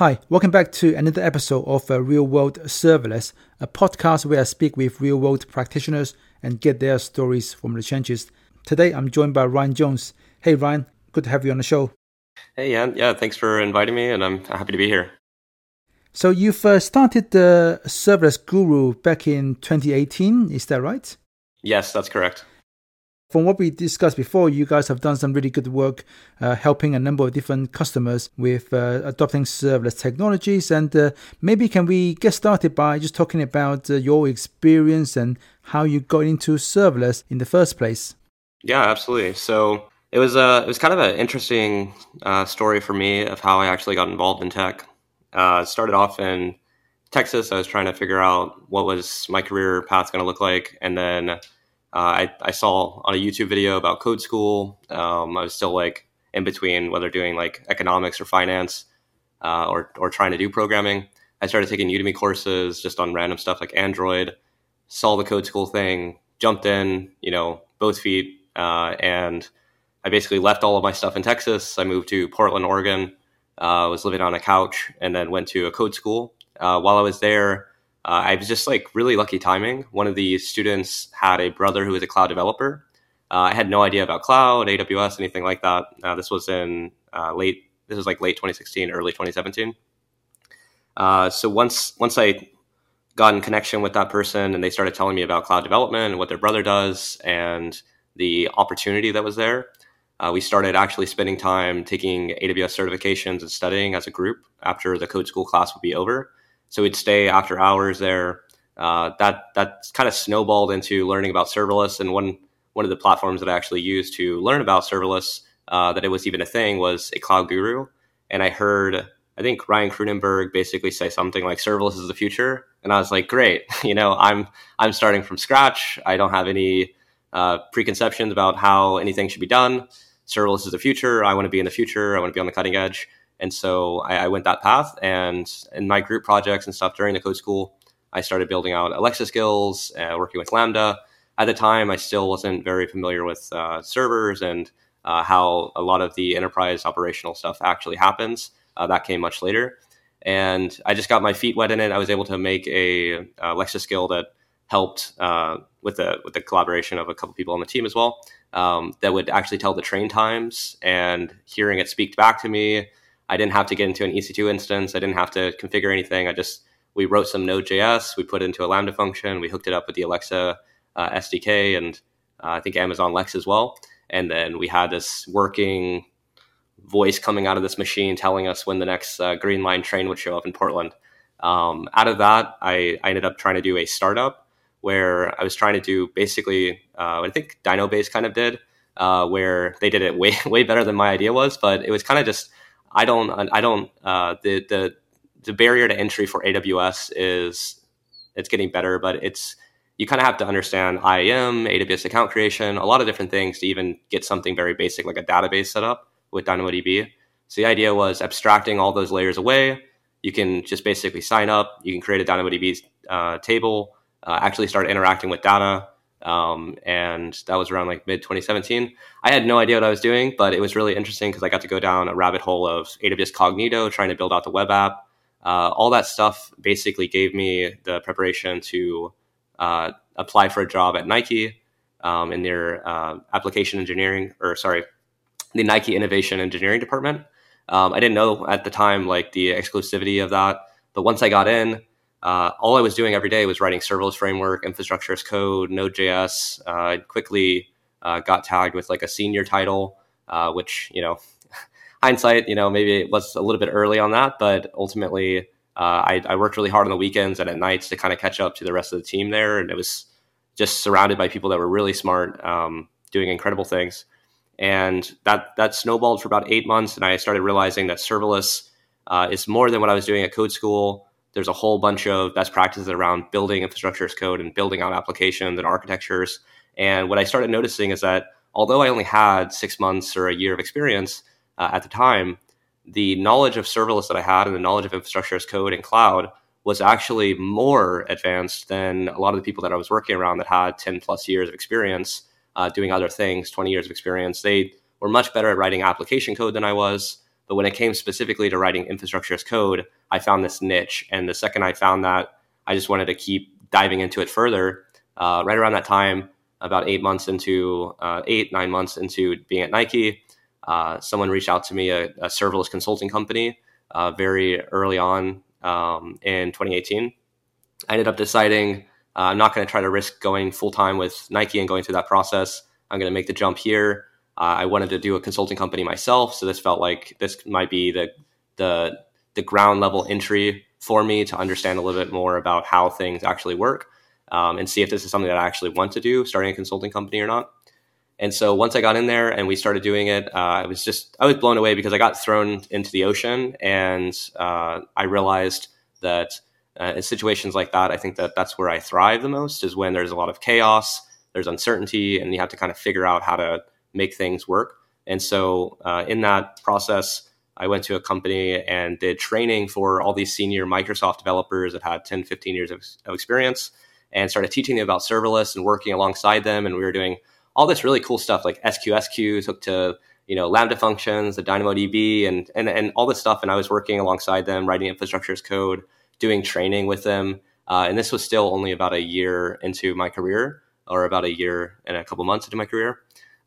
Hi, welcome back to another episode of uh, Real World Serverless, a podcast where I speak with real world practitioners and get their stories from the trenches. Today I'm joined by Ryan Jones. Hey Ryan, good to have you on the show. Hey, yeah, yeah, thanks for inviting me, and I'm happy to be here. So you've uh, started the Serverless Guru back in 2018, is that right? Yes, that's correct from what we discussed before, you guys have done some really good work uh, helping a number of different customers with uh, adopting serverless technologies. And uh, maybe can we get started by just talking about uh, your experience and how you got into serverless in the first place? Yeah, absolutely. So it was a uh, it was kind of an interesting uh, story for me of how I actually got involved in tech. Started off in Texas. I was trying to figure out what was my career path going to look like, and then uh, I, I saw on a YouTube video about code school. Um, I was still like in between whether doing like economics or finance uh, or, or trying to do programming. I started taking Udemy courses just on random stuff like Android, saw the code school thing, jumped in, you know, both feet. Uh, and I basically left all of my stuff in Texas. I moved to Portland, Oregon, uh, was living on a couch, and then went to a code school. Uh, while I was there, uh, I was just like really lucky timing. One of the students had a brother who was a cloud developer. Uh, I had no idea about cloud, AWS, anything like that. Uh, this was in uh, late. This was like late 2016, early 2017. Uh, so once once I got in connection with that person, and they started telling me about cloud development and what their brother does, and the opportunity that was there, uh, we started actually spending time taking AWS certifications and studying as a group after the code school class would be over. So we'd stay after hours there. Uh, that kind of snowballed into learning about serverless. And one one of the platforms that I actually used to learn about serverless, uh, that it was even a thing, was a cloud guru. And I heard, I think Ryan Kroonenberg basically say something like serverless is the future. And I was like, great, you know, I'm I'm starting from scratch. I don't have any uh, preconceptions about how anything should be done. Serverless is the future. I want to be in the future. I want to be on the cutting edge. And so I, I, went that path. And in my group projects and stuff during the code school, I started building out Alexa skills, uh, working with Lambda. At the time, I still wasn't very familiar with uh, servers and uh, how a lot of the enterprise operational stuff actually happens. Uh, that came much later. And I just got my feet wet in it. I was able to make a, a Alexa skill that helped uh, with the with the collaboration of a couple people on the team as well. Um, that would actually tell the train times and hearing it speak back to me I didn't have to get into an EC2 instance. I didn't have to configure anything. I just we wrote some Node.js. We put it into a Lambda function. We hooked it up with the Alexa uh, SDK and uh, I think Amazon Lex as well. And then we had this working voice coming out of this machine telling us when the next uh, Green Line train would show up in Portland. Um, out of that, I, I, ended up trying to do a startup where I was trying to do basically uh, I think DynoBase kind of did, uh, where they did it way way better than my idea was, but it was kind of just I don't I don't uh, the the the barrier to entry for AWS is it's getting better, but it's you kind of have to understand IAM, AWS account creation, a lot of different things to even get something very basic like a database set up with DynamoDB. So the idea was abstracting all those layers away. You can just basically sign up. You can create a DynamoDB uh, table, uh, actually start interacting with data, um, and that was around like mid 2017. I had no idea what I was doing, but it was really interesting because I got to go down a rabbit hole of AWS Cognito, trying to build out the web app. Uh, all that stuff basically gave me the preparation to uh, apply for a job at Nike um, in their uh, application engineering, or sorry, the Nike Innovation Engineering Department. Um, I didn't know at the time like the exclusivity of that, but once I got in, uh, all I was doing every day was writing serverless framework, infrastructure as code, Node.js. Uh, I quickly uh, got tagged with like a senior title, uh, which you know, hindsight, you know, maybe it was a little bit early on that, but ultimately, uh, I, I, worked really hard on the weekends and at nights to kind of catch up to the rest of the team there, and it was just surrounded by people that were really smart, um, doing incredible things, and that that snowballed for about eight months, and I started realizing that serverless uh, is more than what I was doing at Code School there's a whole bunch of best practices around building infrastructure as code and building out applications and architectures. And what I started noticing is that although I only had six months or a year of experience uh, at the time, the knowledge of serverless that I had and the knowledge of infrastructure as code and cloud was actually more advanced than a lot of the people that I was working around that had 10 plus years of experience uh, doing other things, 20 years of experience. They were much better at writing application code than I was But when it came specifically to writing infrastructure as code, I found this niche. And the second I found that, I just wanted to keep diving into it further. Uh, right around that time, about eight months into uh, eight, nine months into being at Nike, uh, someone reached out to me, a, a serverless consulting company, uh, very early on um, in 2018. I ended up deciding uh, I'm not going to try to risk going full time with Nike and going through that process. I'm going to make the jump here. Uh, I wanted to do a consulting company myself, so this felt like this might be the the the ground level entry for me to understand a little bit more about how things actually work um, and see if this is something that I actually want to do, starting a consulting company or not. And so once I got in there and we started doing it, uh, I was just I was blown away because I got thrown into the ocean and uh, I realized that uh, in situations like that, I think that that's where I thrive the most is when there's a lot of chaos, there's uncertainty, and you have to kind of figure out how to make things work. And so uh, in that process, I went to a company and did training for all these senior Microsoft developers that had 10, 15 years of, of experience and started teaching them about serverless and working alongside them. And we were doing all this really cool stuff like SQS queue hooked to you know Lambda functions, the DynamoDB, and and and all this stuff. And I was working alongside them, writing infrastructure as code, doing training with them. Uh, and this was still only about a year into my career, or about a year and a couple months into my career.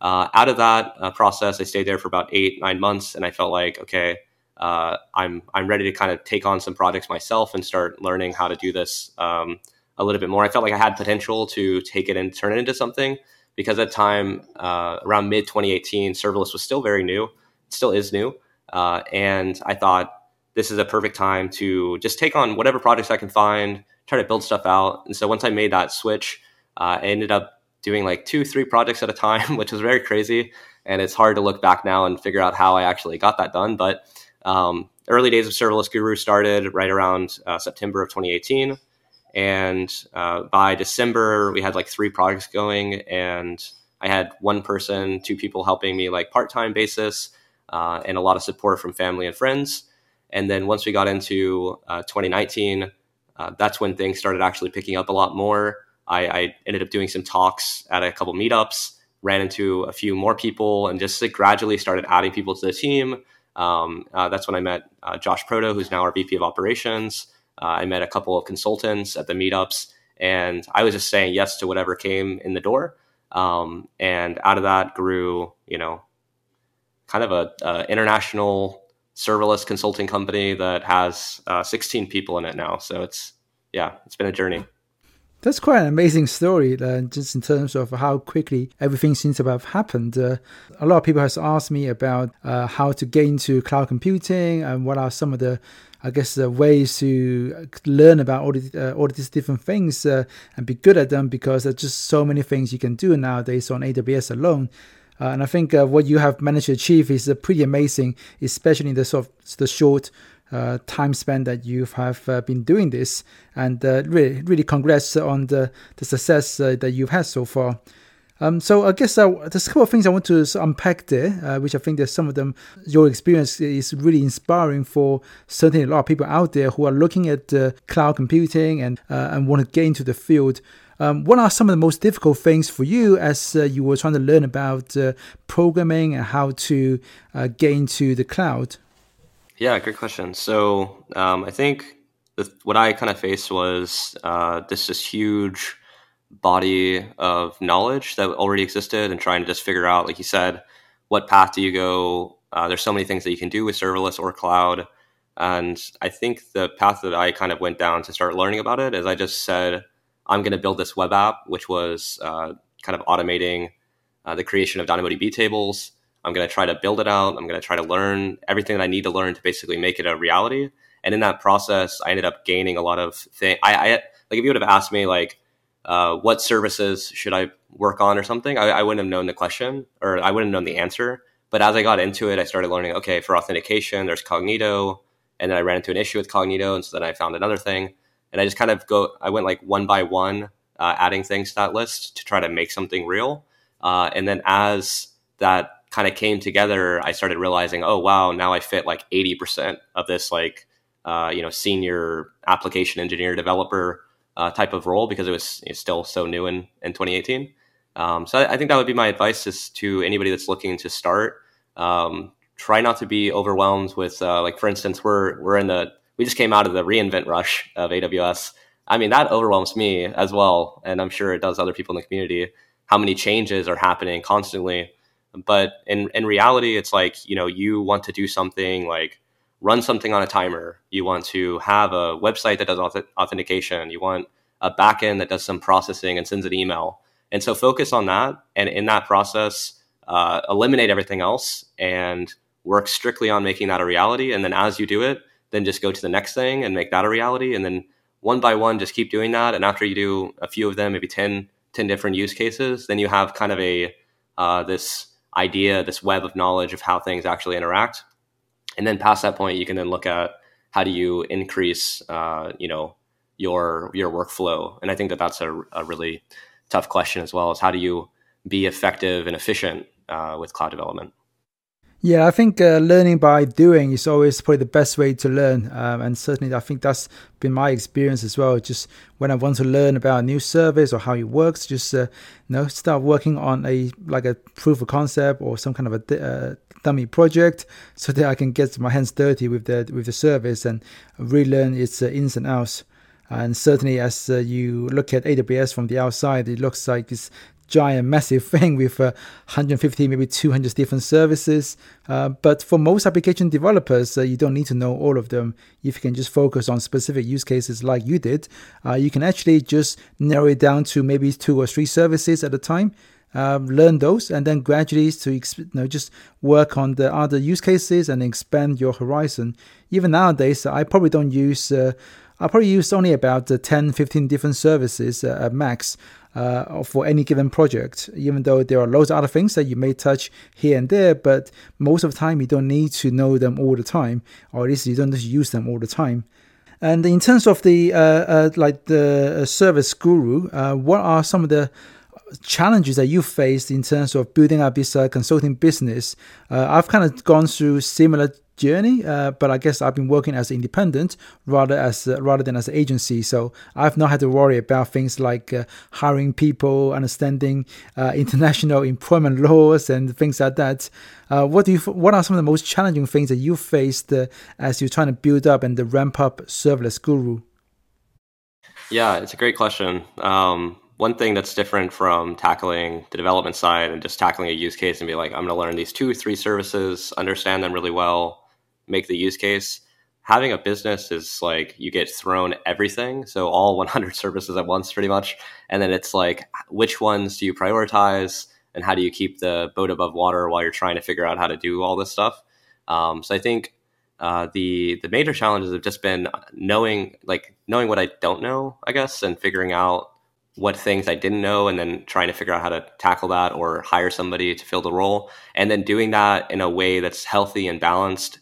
Uh, out of that uh, process, I stayed there for about eight, nine months, and I felt like, okay, uh, I'm I'm ready to kind of take on some projects myself and start learning how to do this um, a little bit more. I felt like I had potential to take it and turn it into something because at the time, uh, around mid 2018, serverless was still very new, it still is new, uh, and I thought this is a perfect time to just take on whatever projects I can find, try to build stuff out. And so once I made that switch, I ended up doing like two, three projects at a time, which was very crazy. And it's hard to look back now and figure out how I actually got that done. But um, early days of Serverless Guru started right around uh, September of 2018. And uh, by December, we had like three projects going, and I had one person, two people helping me like part time basis, uh, and a lot of support from family and friends. And then once we got into uh, 2019, uh, that's when things started actually picking up a lot more. I, I, ended up doing some talks at a couple meetups, ran into a few more people, and just like, gradually started adding people to the team. Um, uh, that's when I met uh, Josh Proto, who's now our VP of Operations. Uh, I met a couple of consultants at the meetups, and I was just saying yes to whatever came in the door. Um, and out of that grew, you know, kind of a, a international serverless consulting company that has uh, 16 people in it now. So it's yeah, it's been a journey. That's quite an amazing story, uh, just in terms of how quickly everything seems to have happened. Uh, a lot of people has asked me about uh, how to get into cloud computing and what are some of the, I guess, the ways to learn about all, the, uh, all these different things uh, and be good at them because there's just so many things you can do nowadays on AWS alone. Uh, and I think what you have managed to achieve is pretty amazing, especially in the sort of the short uh, time span that you have uh, been doing this, and uh, really, really congrats on the the success uh, that you've had so far. Um, so I guess uh, there's a couple of things I want to unpack there, uh, which I think that some of them, your experience is really inspiring for certainly a lot of people out there who are looking at cloud computing and and want to get into the field. Um, what are some of the most difficult things for you as uh, you were trying to learn about uh, programming and how to uh, get into the cloud? Yeah, great question. So um, I think the, what I kind of faced was uh, this this huge body of knowledge that already existed, and trying to just figure out, like you said, what path do you go? Uh, there's so many things that you can do with serverless or cloud, and I think the path that I kind of went down to start learning about it is I just said I'm going to build this web app, which was uh, kind of automating uh, the creation of DynamoDB tables I'm going to try to build it out. I'm going to try to learn everything that I need to learn to basically make it a reality. And in that process, I ended up gaining a lot of things. I, I like if you would have asked me like, uh, what services should I work on or something, I, I, wouldn't have known the question or I wouldn't have known the answer. But as I got into it, I started learning. Okay, for authentication, there's Cognito, and then I ran into an issue with Cognito, and so then I found another thing, and I just kind of go. I went like one by one, uh, adding things to that list to try to make something real. Uh, and then as that kind of came together, I started realizing, oh wow, now I fit like eighty percent of this like uh, you know senior application engineer developer uh, type of role because it was still so new in in 2018. Um, so I, I, think that would be my advice is to anybody that's looking to start. Um, try not to be overwhelmed with uh, like for instance we're we're in the we just came out of the re:Invent rush of AWS. I mean that overwhelms me as well, and I'm sure it does other people in the community. How many changes are happening constantly? But in in reality, it's like you know you want to do something like run something on a timer. You want to have a website that does auth- authentication. You want a backend that does some processing and sends an email. And so focus on that, and in that process, uh, eliminate everything else and work strictly on making that a reality. And then as you do it, then just go to the next thing and make that a reality. And then one by one, just keep doing that. And after you do a few of them, maybe 10, 10 different use cases, then you have kind of a uh, this idea, this web of knowledge of how things actually interact. And then past that point, you can then look at how do you increase, uh, you know, your your workflow. And I think that that's a, a really tough question as well. Is how do you be effective and efficient uh, with cloud development? Yeah, I think uh, learning by doing is always probably the best way to learn. Um, and certainly, I think that's been my experience as well. Just when I want to learn about a new service or how it works, just uh, you know, start working on a like a proof of concept or some kind of a uh, dummy project, so that I can get my hands dirty with the with the service and relearn its uh, ins and outs. And certainly, as uh, you look at AWS from the outside, it looks like this giant, massive thing with uh, 150, maybe 200 different services. Uh, but for most application developers, uh, you don't need to know all of them. If you can just focus on specific use cases like you did, uh, you can actually just narrow it down to maybe two or three services at a time. Um, learn those and then gradually to you know, just work on the other use cases and expand your horizon. Even nowadays, I probably don't use uh, I probably use only about uh, 10, 15 different services at max uh, for any given project, even though there are loads of other things that you may touch here and there, but most of the time you don't need to know them all the time, or at least you don't need to use them all the time. And in terms of the uh, uh, like the uh, service guru, uh, what are some of the challenges that you faced in terms of building up this uh, consulting business? I've kind of gone through similar journey, uh, but I guess I've been working as independent rather as uh, rather than as an agency. So I've not had to worry about things like uh, hiring people, understanding uh, international employment laws, and things like that. Uh, what do you? What are some of the most challenging things that you faced uh, as you're trying to build up and ramp up serverless guru? Yeah, it's a great question. Um, one thing that's different from tackling the development side and just tackling a use case and be like, I'm going to learn these two, three services, understand them really well, make the use case. Having a business is like you get thrown everything, so all 100 services at once, pretty much, and then it's like which ones do you prioritize, and how do you keep the boat above water while you're trying to figure out how to do all this stuff. Um, so I think uh, the the major challenges have just been knowing like knowing what I don't know, I guess, and figuring out what things I didn't know and then trying to figure out how to tackle that or hire somebody to fill the role and then doing that in a way that's healthy and balanced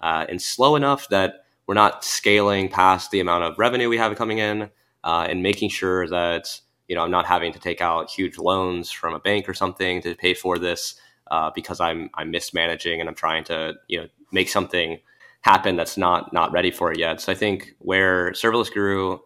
uh, and slow enough that we're not scaling past the amount of revenue we have coming in uh, and making sure that you know I'm not having to take out huge loans from a bank or something to pay for this uh, because I'm I'm mismanaging and I'm trying to you know make something happen that's not not ready for it yet. So I think where Serverless Guru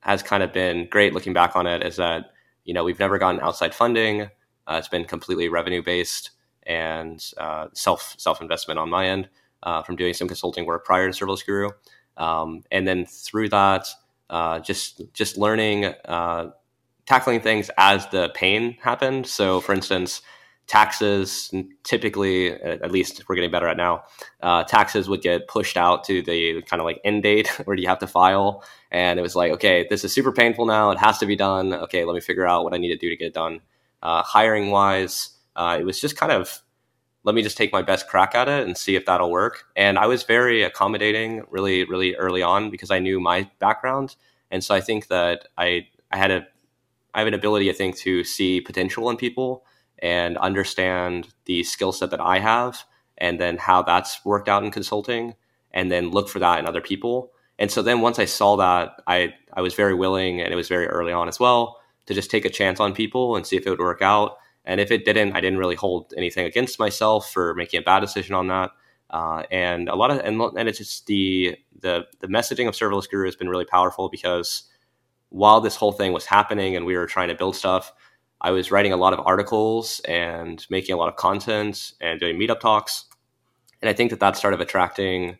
has kind of been great looking back on it is that you know we've never gotten outside funding. Uh, it's been completely revenue based and uh, self self investment on my end uh, from doing some consulting work prior to Serverless Guru, um, and then through that, uh, just just learning, uh, tackling things as the pain happened. So, for instance, taxes typically, at least we're getting better at now, uh, taxes would get pushed out to the kind of like end date where you have to file, and it was like, okay, this is super painful now. It has to be done. Okay, let me figure out what I need to do to get it done. Uh, hiring wise, uh, it was just kind of let me just take my best crack at it and see if that'll work. And I was very accommodating really, really early on because I knew my background. And so I think that I, I had a, I have an ability, I think, to see potential in people and understand the skill set that I have and then how that's worked out in consulting and then look for that in other people. And so then once I saw that, I, I was very willing and it was very early on as well to just take a chance on people and see if it would work out and if it didn't, I didn't really hold anything against myself for making a bad decision on that. Uh, and a lot of and, and it's just the the the messaging of serverless guru has been really powerful because while this whole thing was happening and we were trying to build stuff, I was writing a lot of articles and making a lot of content and doing meetup talks. And I think that that started attracting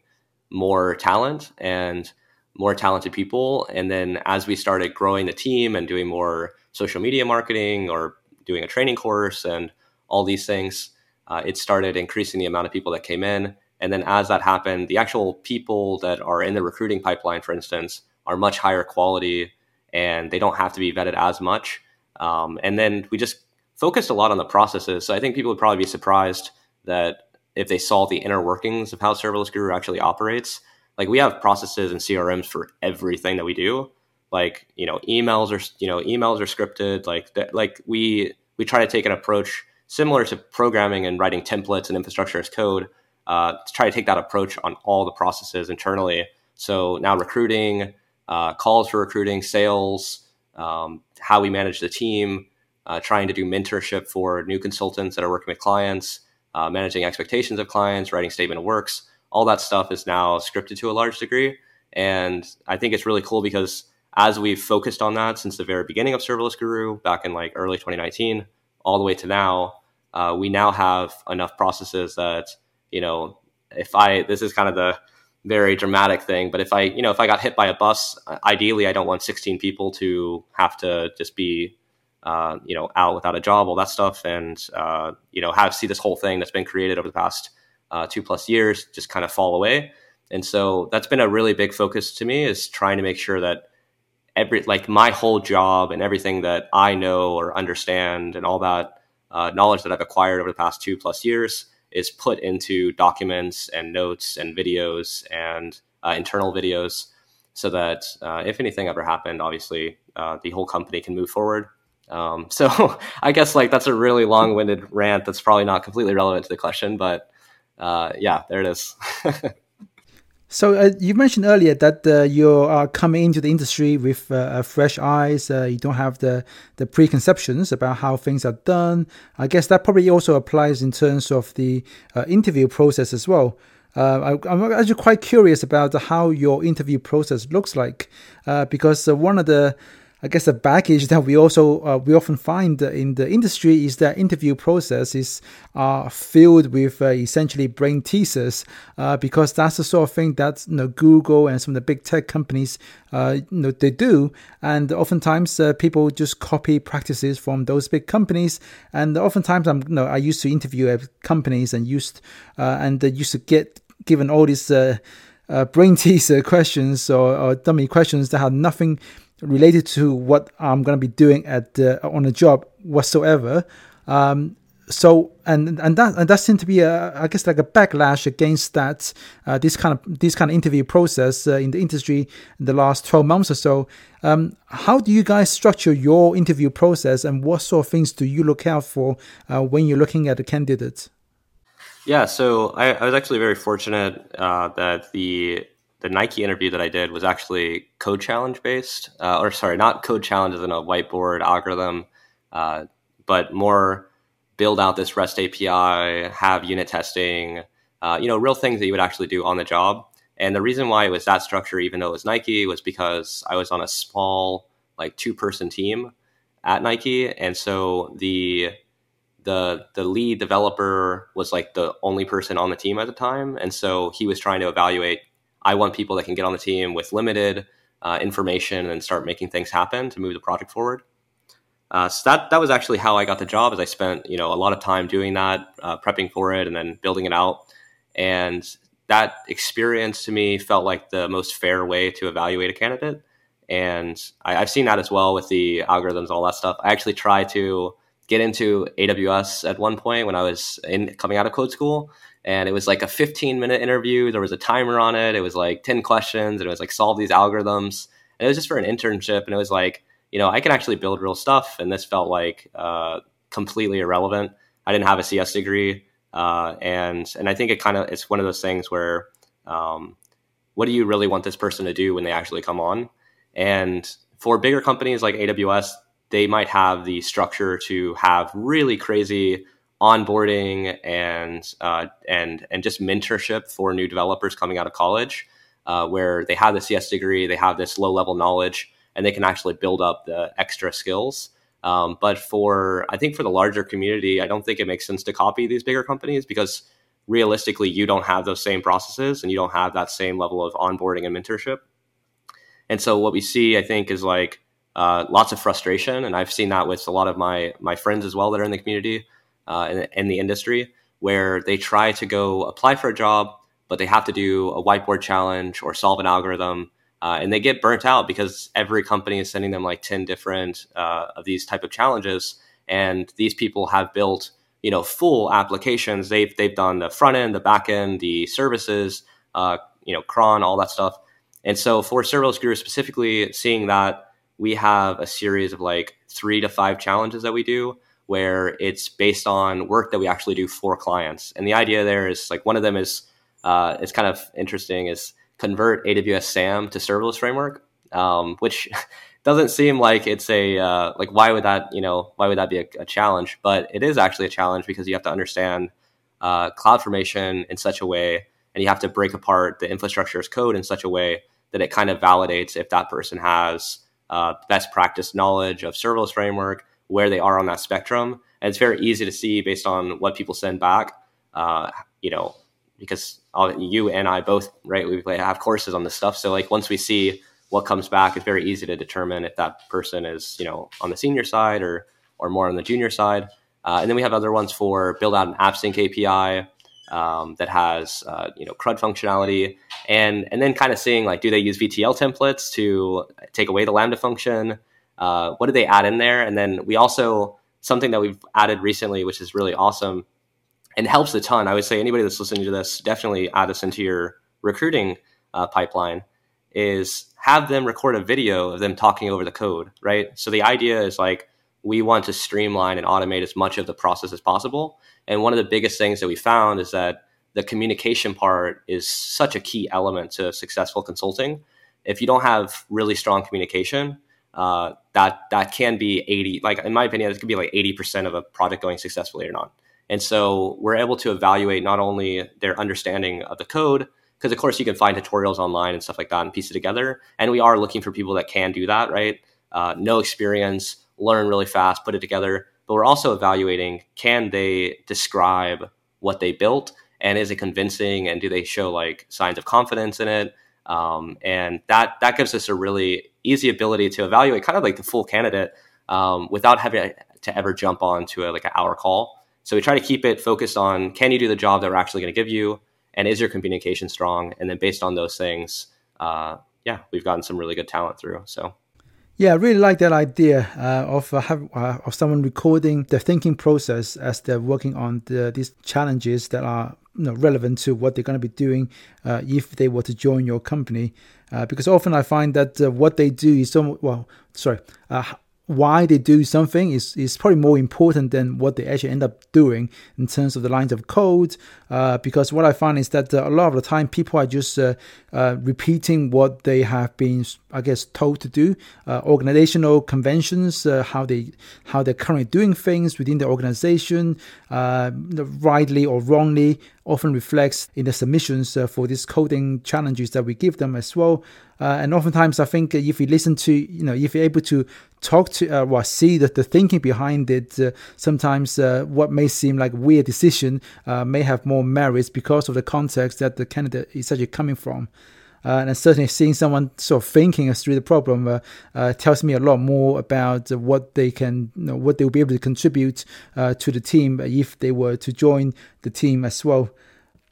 more talent and more talented people. And then as we started growing the team and doing more social media marketing or doing a training course and all these things, uh, it started increasing the amount of people that came in. And then as that happened, the actual people that are in the recruiting pipeline, for instance, are much higher quality and they don't have to be vetted as much. Um, and then we just focused a lot on the processes. So I think people would probably be surprised that if they saw the inner workings of how Serverless Guru actually operates, like we have processes and CRMs for everything that we do. Like you know, emails are you know emails are scripted. Like that, like we we try to take an approach similar to programming and writing templates and infrastructure as code. Uh, to try to take that approach on all the processes internally. So now recruiting, uh, calls for recruiting, sales, um, how we manage the team, uh, trying to do mentorship for new consultants that are working with clients, uh, managing expectations of clients, writing statement of works. All that stuff is now scripted to a large degree. And I think it's really cool because as we've focused on that since the very beginning of Serverless Guru back in like early 2019, all the way to now, uh, we now have enough processes that, you know, if I, this is kind of the very dramatic thing, but if I, you know, if I got hit by a bus, ideally I don't want 16 people to have to just be uh, you know, out without a job, all that stuff, and uh, you know, have see this whole thing that's been created over the past uh, two plus years just kind of fall away. And so that's been a really big focus to me is trying to make sure that every like my whole job and everything that I know or understand and all that uh, knowledge that I've acquired over the past two plus years is put into documents and notes and videos and uh, internal videos so that uh, if anything ever happened, obviously uh, the whole company can move forward um, so I guess like that's a really long-winded rant that's probably not completely relevant to the question, but uh, yeah, there it is. so uh, you mentioned earlier that uh, you are coming into the industry with uh, uh, fresh eyes. Uh, you don't have the the preconceptions about how things are done. I guess that probably also applies in terms of the interview process as well. I, am actually quite curious about how your interview process looks like, because one of the I guess the baggage that we also uh, we often find in the industry is that interview processes are filled with uh, essentially brain teasers uh, because that's the sort of thing that you know, Google and some of the big tech companies uh, you know, they do, and oftentimes uh, people just copy practices from those big companies. And oftentimes, I'm you know, I used to interview at companies and used uh, and used to get given all these. brain teaser questions or, or dummy questions that have nothing related to what I'm going to be doing at uh, on a job whatsoever. Um, so and and that and that seemed to be a I guess like a backlash against that uh, this kind of this kind of interview process uh, in the industry in the last 12 months or so. Um, how do you guys structure your interview process, and what sort of things do you look out for uh, when you're looking at a candidate? Yeah, so I, I was actually very fortunate uh, that the the Nike interview that I did was actually code challenge based, uh, or sorry, not code challenge as in a whiteboard algorithm, uh, but more build out this REST API, have unit testing, uh, you know, real things that you would actually do on the job. And the reason why it was that structure, even though it was Nike, was because I was on a small, like two person team at Nike, and so the the the lead developer was like the only person on the team at the time, and so he was trying to evaluate I want people that can get on the team with limited uh, information and start making things happen to move the project forward. Uh, so that that was actually how I got the job. As I spent you know a lot of time doing that, uh, prepping for it, and then building it out. And that experience to me felt like the most fair way to evaluate a candidate. And I, have seen that as well with the algorithms, all that stuff. I actually try to get into AWS at one point when I was in coming out of code school, and it was like a 15 minute interview. There was a timer on it. It was like 10 questions, and it was like solve these algorithms. And it was just for an internship, and it was like you know I can actually build real stuff, and this felt like uh, completely irrelevant. I didn't have a CS degree, uh, and and I think it kind of it's one of those things where um, what do you really want this person to do when they actually come on? And for bigger companies like AWS, they might have the structure to have really crazy onboarding and uh, and and just mentorship for new developers coming out of college, uh, where they have the CS degree, they have this low level knowledge, and they can actually build up the extra skills. Um, but for I think for the larger community, I don't think it makes sense to copy these bigger companies because realistically, you don't have those same processes and you don't have that same level of onboarding and mentorship. And so what we see, I think, is like uh, lots of frustration, and I've seen that with a lot of my my friends as well that are in the community uh, in, in the industry, where they try to go apply for a job, but they have to do a whiteboard challenge or solve an algorithm, uh, and they get burnt out because every company is sending them like ten different uh, of these type of challenges, and these people have built you know full applications. They've they've done the front end, the back end, the services, uh, you know, cron, all that stuff and so for serverless guru specifically, seeing that we have a series of like three to five challenges that we do where it's based on work that we actually do for clients. And the idea there is like one of them is uh, it's kind of interesting is convert AWS SAM to serverless framework, um, which doesn't seem like it's a uh, like why would that you know why would that be a, a, challenge? But it is actually a challenge because you have to understand uh, CloudFormation in such a way and you have to break apart the infrastructure as code in such a way that it kind of validates if that person has uh, best practice knowledge of serverless framework, where they are on that spectrum. And it's very easy to see based on what people send back, uh, you know, because you and I both, right, we have courses on this stuff. So like once we see what comes back, it's very easy to determine if that person is, you know, on the senior side or, or more on the junior side. Uh, and then we have other ones for build out an AppSync API, um, that has uh, you know CRUD functionality, and and then kind of seeing like do they use VTL templates to take away the Lambda function? Uh, what do they add in there? And then we also something that we've added recently, which is really awesome and helps a ton. I would say anybody that's listening to this definitely add this into your recruiting uh, pipeline. Is have them record a video of them talking over the code, right? So the idea is like we want to streamline and automate as much of the process as possible. And one of the biggest things that we found is that the communication part is such a key element to successful consulting. If you don't have really strong communication, uh, that that can be 80 like in my opinion it could be like 80% of a project going successfully or not. And so we're able to evaluate not only their understanding of the code because of course you can find tutorials online and stuff like that and piece it together. And we are looking for people that can do that right? Uh, no experience learn really fast put it together but we're also evaluating can they describe what they built and is it convincing and do they show like signs of confidence in it? Um, and that that gives us a really easy ability to evaluate kind of like the full candidate um, without having to ever jump on to a, like an hour call. So we try to keep it focused on can you do the job that we're actually going to give you and is your communication strong? And then based on those things uh, yeah we've gotten some really good talent through so yeah, I really like that idea uh, of uh, have, uh, of someone recording their thinking process as they're working on the, these challenges that are you know, relevant to what they're going to be doing uh, if they were to join your company. Uh, because often I find that uh, what they do is so well. Sorry, why they do something is, is probably more important than what they actually end up doing in terms of the lines of code. Uh, because what I find is that uh, a lot of the time people are just uh, uh repeating what they have been, I guess, told to do. Uh, organizational conventions, uh, how they how they're currently doing things within the organization, rightly or wrongly, often reflects in the submissions for these coding challenges that we give them as well. And oftentimes, I think if you listen to, you know, if you're able to talk to uh, or see that the thinking behind it, uh, sometimes uh, what may seem like a weird decision uh, may have more merits because of the context that the candidate is actually coming from. Uh, and certainly seeing someone sort of thinking through the problem uh, tells me a lot more about what they can, you know, what they will be able to contribute to the team if they were to join the team as well.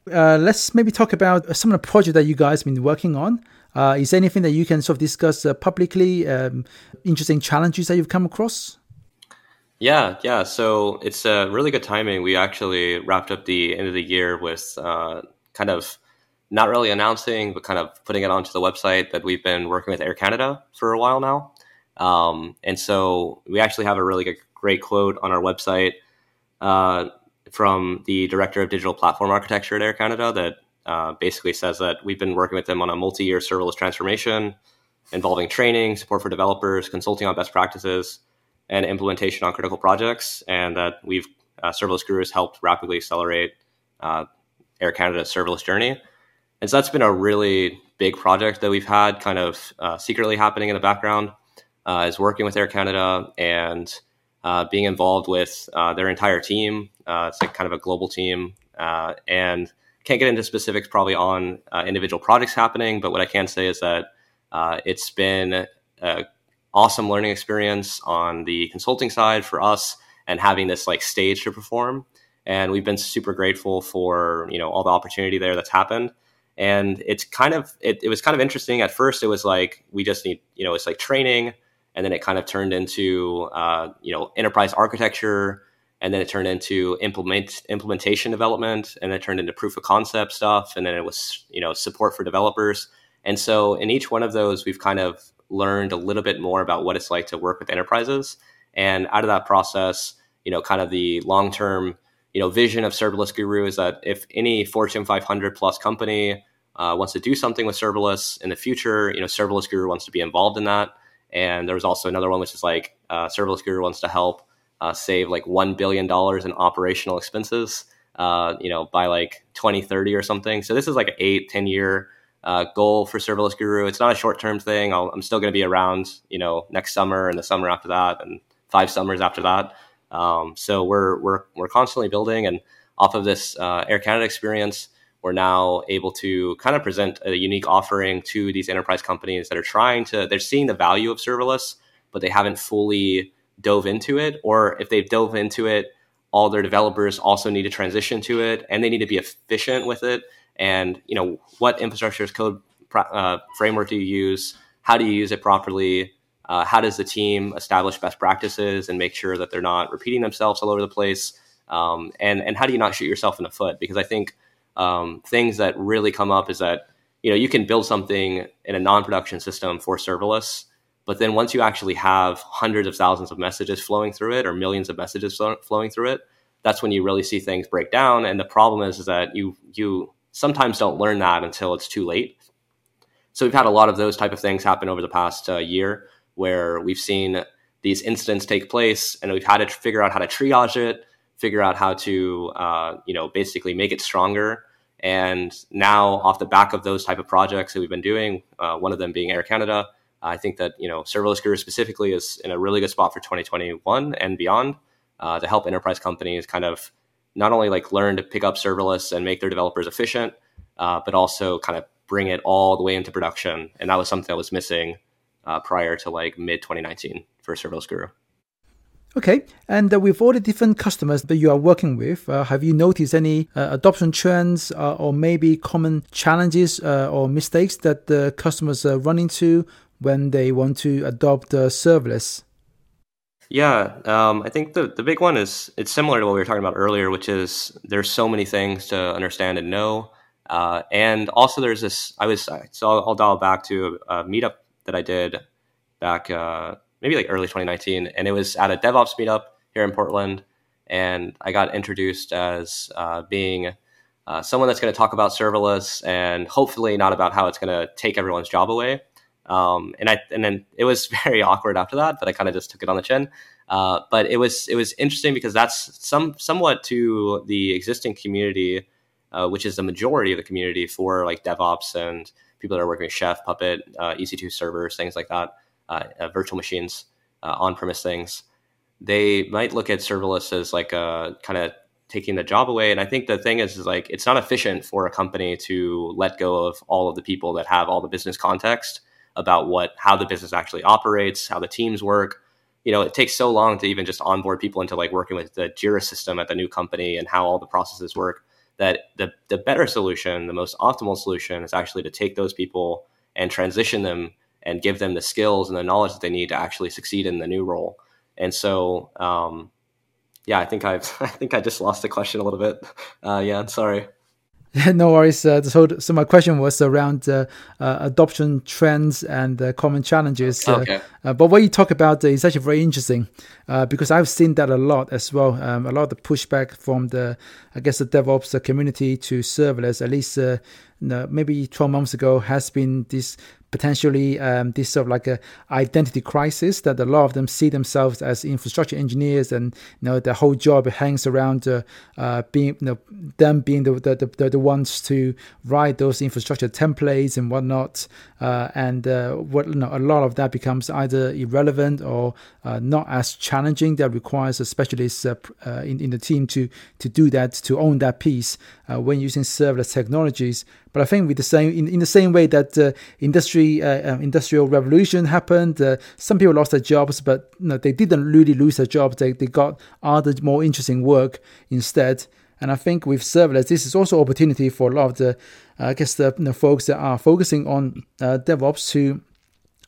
let's maybe talk about some of the projects that you guys have been working on. Uh, is there anything that you can sort of discuss uh, publicly? Um, interesting challenges that you've come across? Yeah, yeah. So it's a really good timing. We actually wrapped up the end of the year with uh, kind of not really announcing, but kind of putting it onto the website that we've been working with Air Canada for a while now. Um, and so we actually have a really good, great quote on our website uh, from the director of digital platform architecture at Air Canada that uh, basically says that we've been working with them on a multi-year serverless transformation involving training, support for developers, consulting on best practices, and implementation on critical projects, and that we've uh, serverless gurus helped rapidly accelerate uh, Air Canada's serverless journey. And so that's been a really big project that we've had kind of uh, secretly happening in the background, uh, is working with Air Canada and being involved with their entire team. it's like kind of a global team and can't get into specifics probably on uh, individual projects happening. But what I can say is that uh, it's been an awesome learning experience on the consulting side for us, and having this like stage to perform. And we've been super grateful for you know all the opportunity there that's happened and it's kind of it, it was kind of interesting at first it was like we just need you know it's like training and then it kind of turned into uh, you know enterprise architecture and then it turned into implement implementation development and then it turned into proof of concept stuff and then it was you know support for developers and so in each one of those we've kind of learned a little bit more about what it's like to work with enterprises and out of that process you know kind of the long term you know vision of serverless guru is that if any fortune 500 plus company uh, wants to do something with serverless in the future, you know, serverless guru wants to be involved in that. And there was also another one which is like uh, serverless guru wants to help uh, save like one billion dollars in operational expenses, uh, you know, by like 2030 or something. So this is like an eight, 10 year uh, goal for serverless guru. It's not a short term thing. i am still going to be around, you know, next summer and the summer after that, and five summers after that. Um, so we're we're we're constantly building, and off of this uh, Air Canada experience we're now able to kind of present a unique offering to these enterprise companies that are trying to they're seeing the value of serverless but they haven't fully dove into it or if they've dove into it all their developers also need to transition to it and they need to be efficient with it. And you know what infrastructure as code uh, framework do you use? How do you use it properly? Uh, how does the team establish best practices and make sure that they're not repeating themselves all over the place? Um, and and how do you not shoot yourself in the foot? Because i think um, things that really come up is that you know you can build something in a non-production system for serverless but then once you actually have hundreds of thousands of messages flowing through it or millions of messages flowing through it that's when you really see things break down. And the problem is, is that you you sometimes don't learn that until it's too late. So we've had a lot of those type of things happen over the past uh, year where we've seen these incidents take place and we've had to figure out how to triage it figure out how to uh, you know basically make it stronger. And now, off the back of those type of projects that we've been doing, uh, one of them being Air Canada, I think that you know serverless Guru specifically is in a really good spot for 2021 and beyond uh, to help enterprise companies kind of not only like learn to pick up serverless and make their developers efficient, uh, but also kind of bring it all the way into production. And that was something that was missing uh, prior to like mid 2019 for serverless Guru. Okay, and uh, with all the different customers that you are working with, uh, have you noticed any uh, adoption trends or maybe common challenges or mistakes that the customers run into when they want to adopt a serverless? Yeah, um, I think the, the big one is it's similar to what we were talking about earlier, which is there's so many things to understand and know. Uh, and also, there's this. I was so I'll, I'll dial back to a meetup that I did back uh, maybe like early 2019, and it was at a DevOps meetup here in Portland, and I got introduced as uh, being uh, someone that's going to talk about serverless and hopefully not about how it's going to take everyone's job away. Um, and I and then it was very awkward after that, but I kind of just took it on the chin. Uh, but it was it was interesting because that's some somewhat to the existing community, uh, which is the majority of the community for like DevOps and people that are working with Chef, Puppet, uh, EC2 servers, things like that uh, uh, virtual machines, uh, on-premise things, they might look at serverless as like a kind of taking the job away. And I think the thing is, is like it's not efficient for a company to let go of all of the people that have all the business context about what how the business actually operates, how the teams work. You know, it takes so long to even just onboard people into like working with the Jira system at the new company and how all the processes work. That the the better solution, the most optimal solution, is actually to take those people and transition them and give them the skills and the knowledge that they need to actually succeed in the new role. And so, um, yeah, I think I've I think I just lost the question a little bit. Uh, yeah, I'm sorry. no worries. Uh, so, so my question was around uh, uh, adoption trends and uh, common challenges. Uh, okay. Uh, but what you talk about is actually very interesting because I've seen that a lot as well. Um, a lot of the pushback from the, I guess, the DevOps community to serverless, at least maybe 12 months ago, has been this potentially um, this sort of like a identity crisis that a lot of them see themselves as infrastructure engineers and you know their whole job hangs around uh, uh, being you know them being the, the, the, the ones to write those infrastructure templates and whatnot uh, and uh, what you know, a lot of that becomes either irrelevant or uh, not as challenging. That requires a specialist uh, in, in the team to to do that to own that piece when using serverless technologies. But I think with the same in, in the same way that industry industrial revolution happened, some people lost their jobs, but you know, they didn't really lose their jobs. They they got other more interesting work instead. And I think with serverless, this is also opportunity for a lot of the, uh, I guess, the you know, folks that are focusing on uh, DevOps to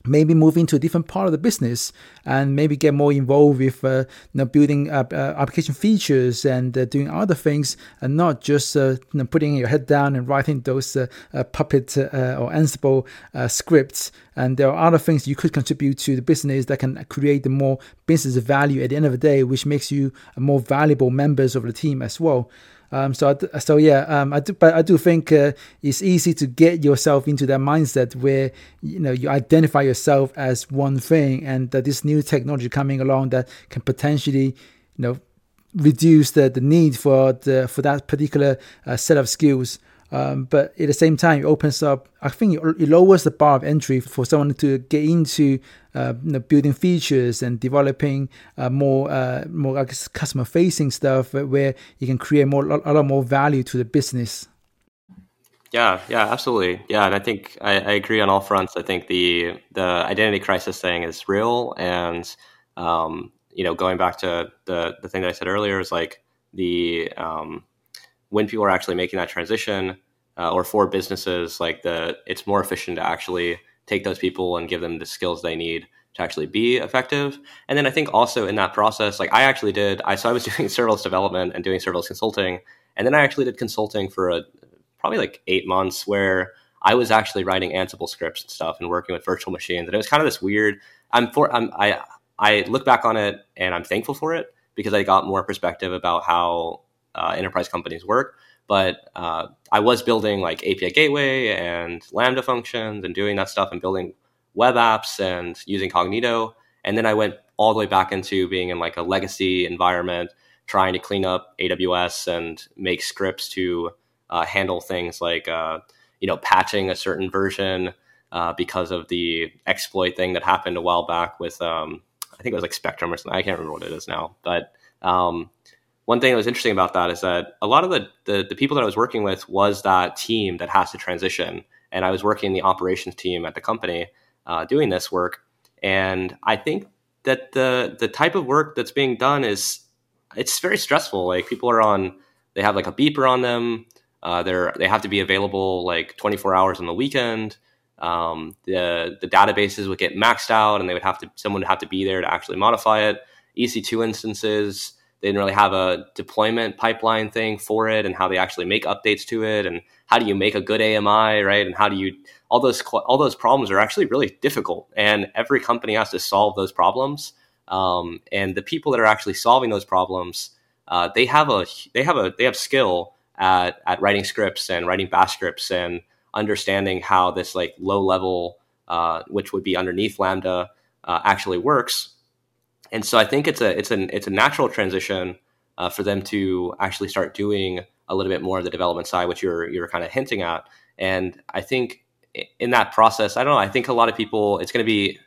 maybe move into a different part of the business and maybe get more involved with uh, you know, building uh, application features and uh, doing other things and not just uh, you know, putting your head down and writing those uh, uh, puppet or ansible scripts. And there are other things you could contribute to the business that can create the more business value at the end of the day which makes you a more valuable members of the team as well um, so, I, so yeah, um, I do, but I do think uh, it's easy to get yourself into that mindset where you know you identify yourself as one thing, and that this new technology coming along that can potentially, you know, reduce the, the need for the for that particular uh, set of skills. Um, but at the same time, it opens up. I think it lowers the bar of entry for someone to get into uh, you know, building features and developing uh, more, uh, more I guess, customer-facing stuff, where you can create more, a lot more value to the business. Yeah, yeah, absolutely. Yeah, and I think I, I, agree on all fronts. I think the the identity crisis thing is real, and um, you know, going back to the the thing that I said earlier is like the um, when people are actually making that transition uh, or for businesses like the it's more efficient to actually take those people and give them the skills they need to actually be effective. And then i think also in that process like i actually did i so i was doing serverless development and doing serverless consulting. And then i actually did consulting for a probably like eight months where i was actually writing ansible scripts and stuff and working with virtual machines. And it was kind of this weird i'm for i'm i i look back on it and i'm thankful for it because i got more perspective about how uh, enterprise companies work. But uh, I was building like API gateway and Lambda functions and doing that stuff and building web apps and using Cognito. And then I went all the way back into being in like a legacy environment, trying to clean up AWS and make scripts to uh, handle things like uh, you know patching a certain version uh, because of the exploit thing that happened a while back with um, I think it was like Spectrum or something. I can't remember what it is now, but um, one thing that was interesting about that is that a lot of the, the, the people that I was working with was that team that has to transition. And I was working in the operations team at the company uh, doing this work. And I think that the the type of work that's being done is it's very stressful. Like people are on, they have like a beeper on them. Uh, they're they have to be available like 24 hours on the weekend. Um, the the databases would get maxed out, and they would have to someone would have to be there to actually modify it. EC2 instances they didn't really have a deployment pipeline thing for it and how they actually make updates to it and how do you make a good AMI, right? And how do you all those all those problems are actually really difficult, and every company has to solve those problems. Um, and the people that are actually solving those problems, uh, they have a they have a they have skill at at writing scripts and writing bash scripts and understanding how this like low level, uh, which would be underneath Lambda, uh, actually works and so I think it's a it's an it's a natural transition uh, for them to actually start doing a little bit more of the development side, which you're you're kind of hinting at. And I think in that process, I don't know. I think a lot of people it's going to be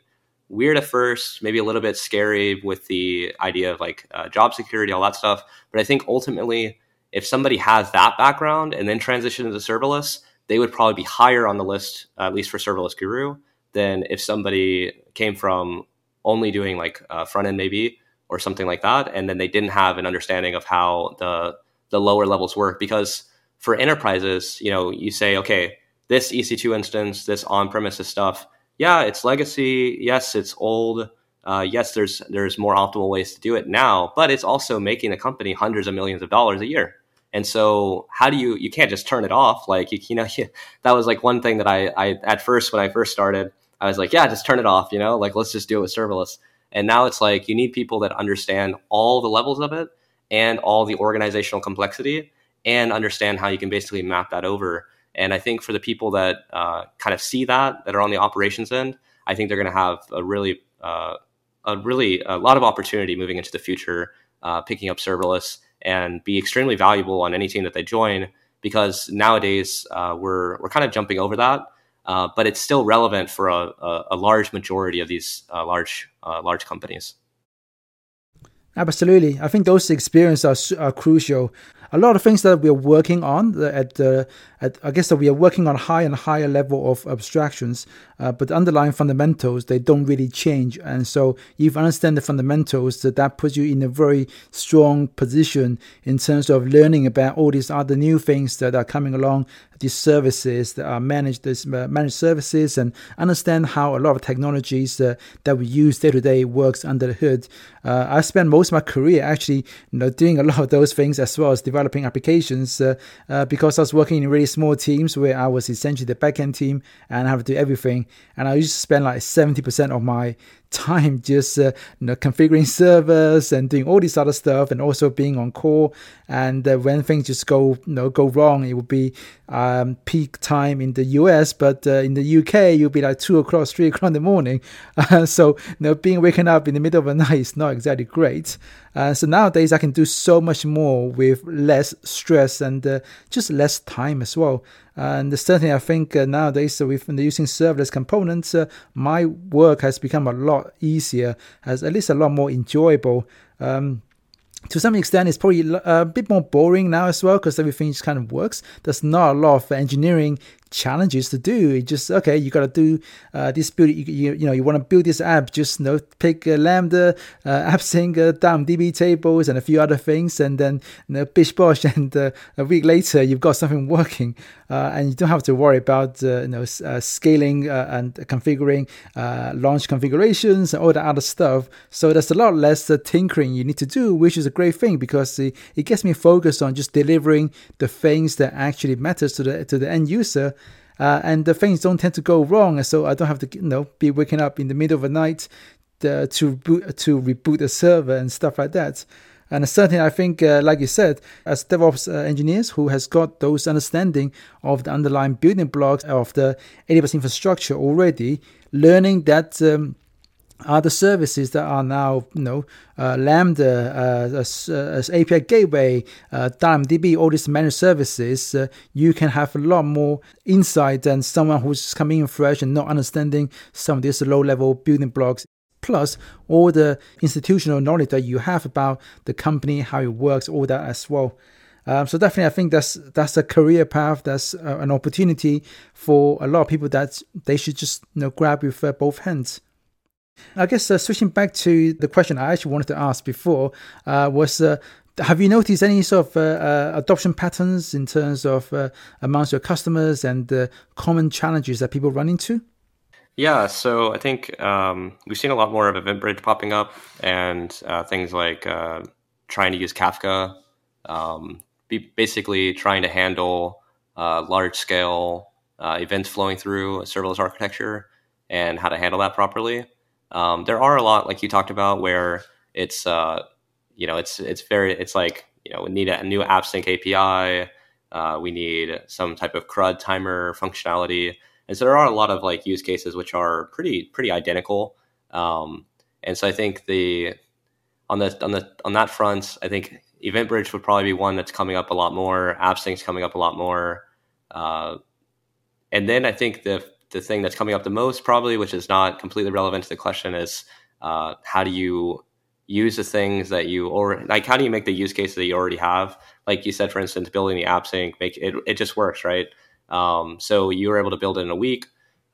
weird at first, maybe a little bit scary with the idea of like uh, job security, all that stuff. But I think ultimately, if somebody has that background and then transition into serverless, they would probably be higher on the list, at least for serverless guru, than if somebody came from only doing like uh, front end maybe or something like that, and then they didn't have an understanding of how the the lower levels work because for enterprises, you know, you say, okay, this EC2 instance, this on-premises stuff, yeah, it's legacy. Yes, it's old. Uh, yes, there's there's more optimal ways to do it now, but it's also making the company hundreds of millions of dollars a year. And so, how do you you can't just turn it off? Like you, you know, that was like one thing that I I at first when I first started, I was like, yeah, just turn it off, you know, like let's just do it with serverless. And now it's like you need people that understand all the levels of it and all the organizational complexity and understand how you can basically map that over. And I think for the people that uh, kind of see that, that are on the operations end, I think they're going to have a really, uh, a really, a lot of opportunity moving into the future, uh, picking up serverless and be extremely valuable on any team that they join. Because nowadays uh, we're we're kind of jumping over that uh, but it's still relevant for a, a, a large majority of these uh, large uh, large companies. Absolutely, I think those experiences are, are crucial. A lot of things that we're working on at at, I guess that we are working on higher and higher level of abstractions, uh, but underlying fundamentals they don't really change. And so, if you understand the fundamentals, that that puts you in a very strong position in terms of learning about all these other new things that are coming along, these services that are managed, these uh, managed services, and understand how a lot of technologies uh, that we use day to day works under the hood. Uh, I spent most of my career actually, you know, doing a lot of those things as well as developing applications because I was working in really small teams where I was essentially the backend team and I have to do everything. And I used to spend like 70% of my time just uh, you know, configuring servers and doing all this other stuff and also being on call. And uh, when things just go you know go wrong it would be um, peak time in the US but uh, in the UK you'll be like two o'clock three o'clock in the morning. So you know being waken up in the middle of the night is not exactly great. Uh, so nowadays I can do so much more with less stress and uh, just less time as well and certainly, I think uh, nowadays, uh, with using serverless components, uh, my work has become a lot easier, has at least a lot more enjoyable. Um, to some extent, it's probably a bit more boring now as well because everything just kind of works. There's not a lot of engineering challenges to do. It just okay, you got to do uh, this build. You, you, you know you want to build this app. Just you know pick uh, Lambda, uh, AppSync, uh, DB tables, and a few other things, and then you know, bish bosh, and uh, a week later you've got something working, uh, and you don't have to worry about uh, you know scaling and configuring launch configurations and all that other stuff. So there's a lot less tinkering you need to do, which is a great thing because it, it gets me focused on just delivering the things that actually matters to the to the end user uh, and the things don't tend to go wrong, so I don't have to you know be waking up in the middle of the night uh, to boot, to reboot the server and stuff like that. And certainly, I think, uh, like you said, as DevOps uh, engineers who has got those understanding of the underlying building blocks of the AWS infrastructure already, learning that um, are the services that are now, you know, uh, Lambda, uh, as, uh, as, API Gateway, uh, DynamoDB, all these managed services, uh, you can have a lot more insight than someone who's coming in fresh and not understanding some of these low-level building blocks. Plus, all the institutional knowledge that you have about the company, how it works, all that as well. Um, so definitely, I think that's that's a career path. That's uh, an opportunity for a lot of people that they should just you know grab with uh, both hands. I guess uh, switching back to the question I actually wanted to ask before uh, was uh, have you noticed any sort of uh, uh, adoption patterns in terms of uh, amongst your customers and the common challenges that people run into? Yeah, so I think um, we've seen a lot more of EventBridge popping up and things like trying to use Kafka, um, basically trying to handle large scale events flowing through a serverless architecture and how to handle that properly. Um, there are a lot, like you talked about, where it's uh, you know it's it's very it's like you know we need a new AppSync API. Uh, we need some type of CRUD timer functionality, and so there are a lot of like use cases which are pretty pretty identical. Um, and so I think the on the on the on that front, I think EventBridge would probably be one that's coming up a lot more. AppSync's coming up a lot more. Uh, and then I think the the thing that's coming up the most, probably, which is not completely relevant to the question, is uh, how do you use the things that you or like how do you make the use cases that you already have? Like you said, for instance, building the AppSync, make it it just works, right? Um, so you were able to build it in a week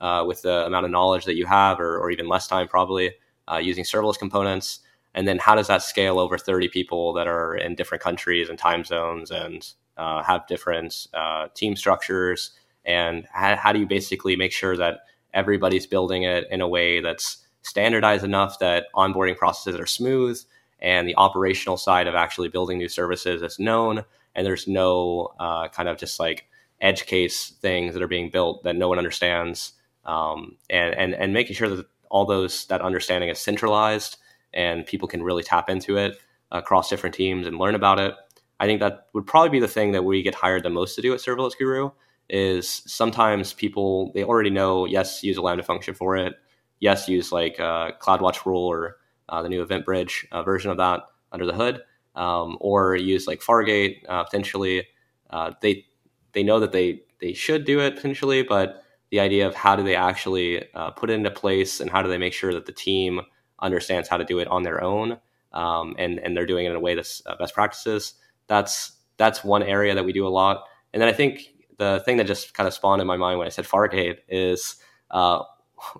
uh, with the amount of knowledge that you have, or, or even less time, probably uh, using serverless components. And then how does that scale over 30 people that are in different countries and time zones and uh, have different uh, team structures? And how, how do you basically make sure that everybody's building it in a way that's standardized enough that onboarding processes are smooth and the operational side of actually building new services is known and there's no uh, kind of just like edge case things that are being built that no one understands um, and, and and making sure that all those that understanding is centralized and people can really tap into it across different teams and learn about it. I think that would probably be the thing that we get hired the most to do at serverless guru is sometimes people they already know yes use a lambda function for it yes use like uh, CloudWatch rule or uh, the new EventBridge uh, version of that under the hood um, or use like Fargate uh, potentially uh, they they know that they they should do it potentially but the idea of how do they actually uh, put it into place and how do they make sure that the team understands how to do it on their own um, and and they're doing it in a way that's uh, best practices. That's that's one area that we do a lot. And then I think the thing that just kind of spawned in my mind when I said Fargate is uh,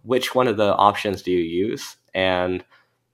which one of the options do you use? And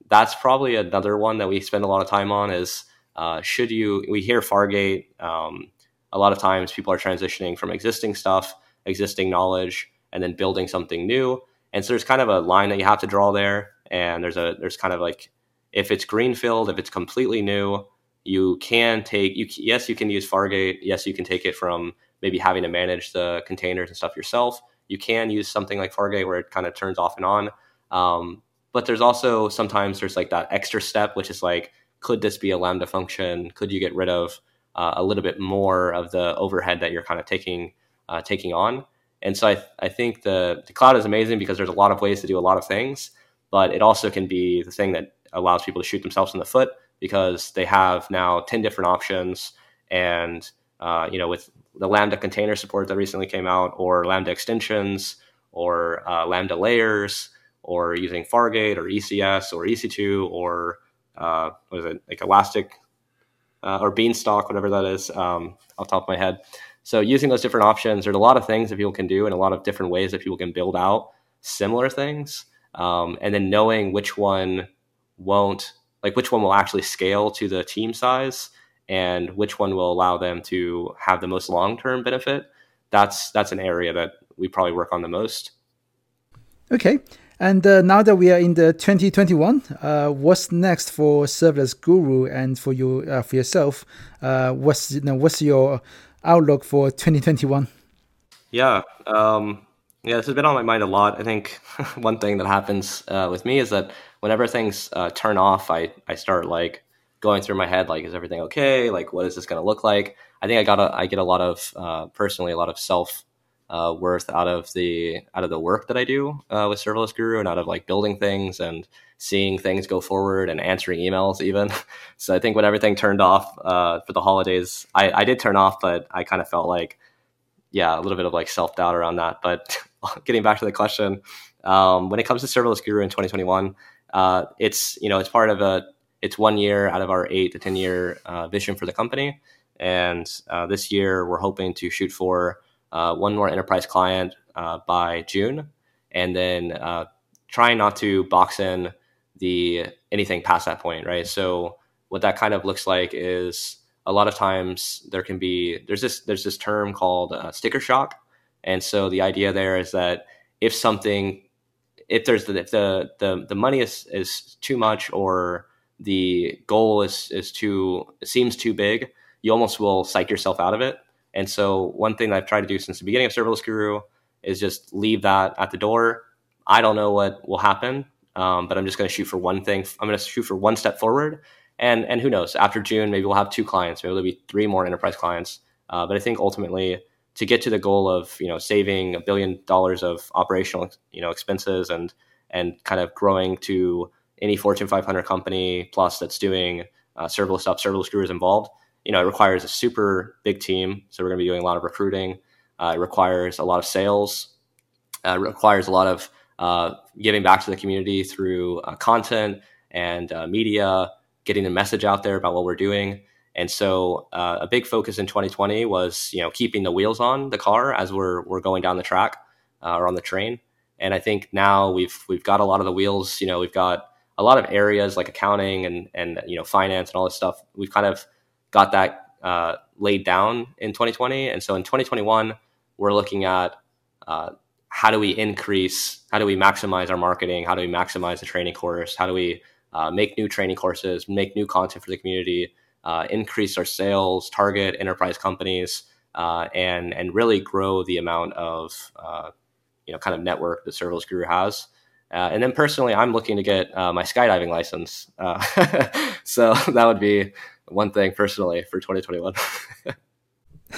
that's probably another one that we spend a lot of time on is uh, should you we hear Fargate um, a lot of times people are transitioning from existing stuff, existing knowledge, and then building something new. And so there's kind of a line that you have to draw there. And there's a there's kind of like if it's greenfield, if it's completely new, you can take you yes you can use Fargate. Yes, you can take it from maybe having to manage the containers and stuff yourself. You can use something like Fargate where it kind of turns off and on. Um, but there's also sometimes there's like that extra step, which is like, could this be a Lambda function? Could you get rid of uh, a little bit more of the overhead that you're kind of taking uh, taking on? And so I, I think the, the cloud is amazing because there's a lot of ways to do a lot of things, but it also can be the thing that allows people to shoot themselves in the foot because they have now 10 different options. And, uh, you know, with the Lambda container support that recently came out, or Lambda extensions, or uh, Lambda layers, or using Fargate or ECS or EC2 or uh, what is it like Elastic uh, or Beanstalk, whatever that is, um, off top of my head. So using those different options, there's a lot of things that people can do and a lot of different ways that people can build out similar things. Um, and then knowing which one won't, like which one will actually scale to the team size and which one will allow them to have the most long-term benefit. That's that's an area that we probably work on the most. Okay. And uh, now that we are in the 2021, uh, what's next for Serverless Guru and for you uh, for yourself? Uh, what's you know, what's your outlook for 2021? Yeah, um, yeah, this has been on my mind a lot. I think one thing that happens uh, with me is that whenever things uh, turn off, I I start like going through my head like, is everything okay? Like, what is this going to look like? I think I got a, I get a lot of personally a lot of self uh, worth out of the out of the work that I do uh, with Serverless Guru and out of like building things and seeing things go forward and answering emails even. so I think when everything turned off uh, for the holidays, I, I did turn off, but I kind of felt like yeah a little bit of like self doubt around that. But getting back to the question, um, when it comes to Serverless Guru in 2021, uh, it's you know it's part of a it's one year out of our eight to ten year uh, vision for the company, and uh, this year we're hoping to shoot for uh, one more enterprise client uh, by June, and then uh, trying not to box in the anything past that point, right? So what that kind of looks like is a lot of times there can be there's this there's this term called uh, sticker shock, and so the idea there is that if something if there's the if the the, the money is is too much or the goal is is too seems too big, you almost will psych yourself out of it and so one thing I've tried to do since the beginning of Serverless Guru is just leave that at the door. I don't know what will happen, um, but I'm just going to shoot for one thing. I'm going to shoot for one step forward, and and who knows? After June, maybe we'll have two clients. Maybe there'll be three more enterprise clients. Uh, but I think ultimately, to get to the goal of you know saving a billion dollars of operational you know expenses and and kind of growing to any Fortune 500 company plus that's doing uh, serverless stuff, serverless Guru is involved you know, it requires a super big team. So we're going to be doing a lot of recruiting. Uh, it requires a lot of sales. Uh, it requires a lot of uh, giving back to the community through uh, content and uh, media, getting the message out there about what we're doing. And so a big focus in 2020 was, you know, keeping the wheels on the car as we're, we're going down the track or on the train. And I think now we've, we've got a lot of the wheels, you know, we've got a lot of areas like accounting and, and, you know, finance and all this stuff. We've kind of got that uh, laid down in 2020. And so in 2021, we're looking at uh, how do we increase, how do we maximize our marketing, how do we maximize the training course, how do we uh, make new training courses, make new content for the community, uh, increase our sales, target enterprise companies, uh, and and really grow the amount of uh, you know kind of network that Serverless Guru has. Uh, and then personally, I'm looking to get uh, my skydiving license. Uh, so that would be one thing personally for 2021.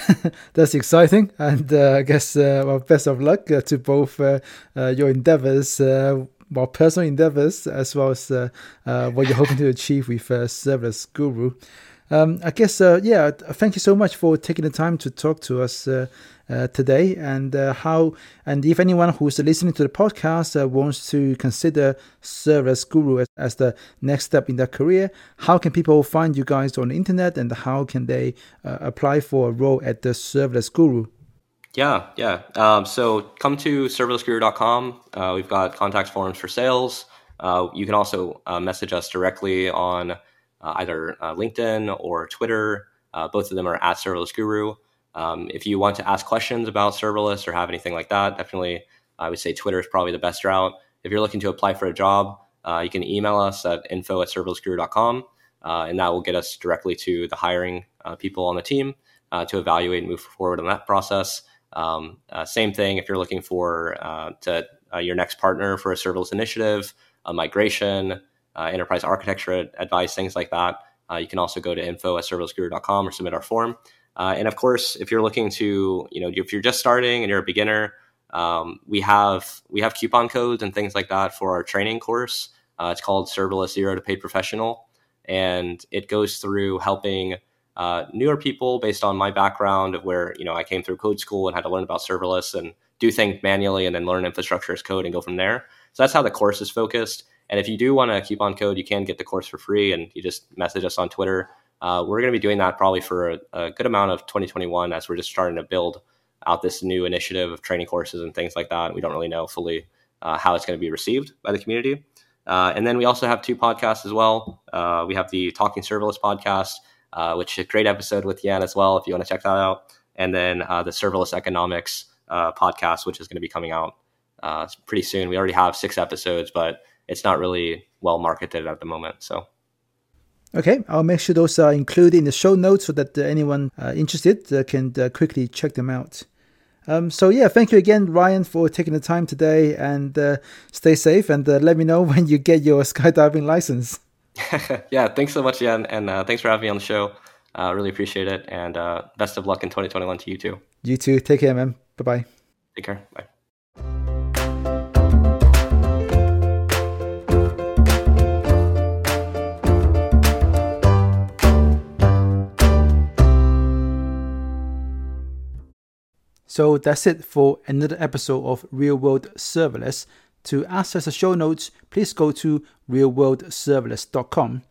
That's exciting, and uh, I guess uh, well, best of luck uh, to both uh, uh, your endeavors, uh, well, personal endeavors, as well as what you're hoping to achieve with Serverless Guru. Um, I guess, uh, yeah, thank you so much for taking the time to talk to us uh, today. And uh, how, and if anyone who's listening to the podcast uh, wants to consider Serverless Guru as, as, the next step in their career, how can people find you guys on the internet and how can they uh, apply for a role at the Serverless Guru? Yeah, yeah. Um, so come to serverlessguru.com. Uh, we've got contact forms for sales. Uh, you can also uh, message us directly on uh, either uh, LinkedIn or Twitter. Both of them are at Serverless Guru. Um, if you want to ask questions about serverless or have anything like that, definitely I would say Twitter is probably the best route. If you're looking to apply for a job, you can email us at info at serverlessguru.com, and that will get us directly to the hiring people on the team to evaluate and move forward on that process. Um, uh, same thing if you're looking for uh, to, uh, your next partner for a serverless initiative, a migration, uh, enterprise architecture advice, things like that. Uh, you can also go to info at serverlessguru.com or submit our form. Uh, and of course, if you're looking to, you know, if you're just starting and you're a beginner, um, we have we have coupon codes and things like that for our training course. it's called Serverless Zero to Paid Professional, and it goes through helping uh, newer people based on my background of where you know I came through code school and had to learn about serverless and do things manually and then learn infrastructure as code and go from there. So that's how the course is focused. And if you do want to keep on code, you can get the course for free and you just message us on Twitter. Uh, we're going to be doing that probably for a, a, good amount of 2021 as we're just starting to build out this new initiative of training courses and things like that. We don't really know fully uh, how it's going to be received by the community. Uh, and then we also have two podcasts as well. Uh, we have the Talking Serverless podcast, uh, which is a great episode with Yan as well, if you want to check that out. And then uh, the Serverless Economics podcast, which is going to be coming out pretty soon. We already have six episodes, but it's not really well marketed at the moment. So. Okay, I'll make sure those are included in the show notes so that uh, anyone uh, interested can quickly check them out. Um, so yeah, thank you again, Ryan, for taking the time today, and stay safe. And let me know when you get your skydiving license. yeah, thanks so much, Yan, and uh, thanks for having me on the show. Uh, really appreciate it, and uh, best of luck in 2021 to you too. You too. Take care, man. Bye bye. Take care. Bye. So that's it for another episode of Real World Serverless. To access the show notes, please go to realworldserverless.com.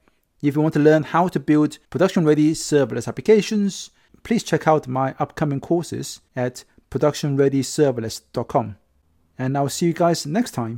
If you want to learn how to build production ready serverless applications, please check out my upcoming courses at productionreadyserverless.com. And I'll see you guys next time.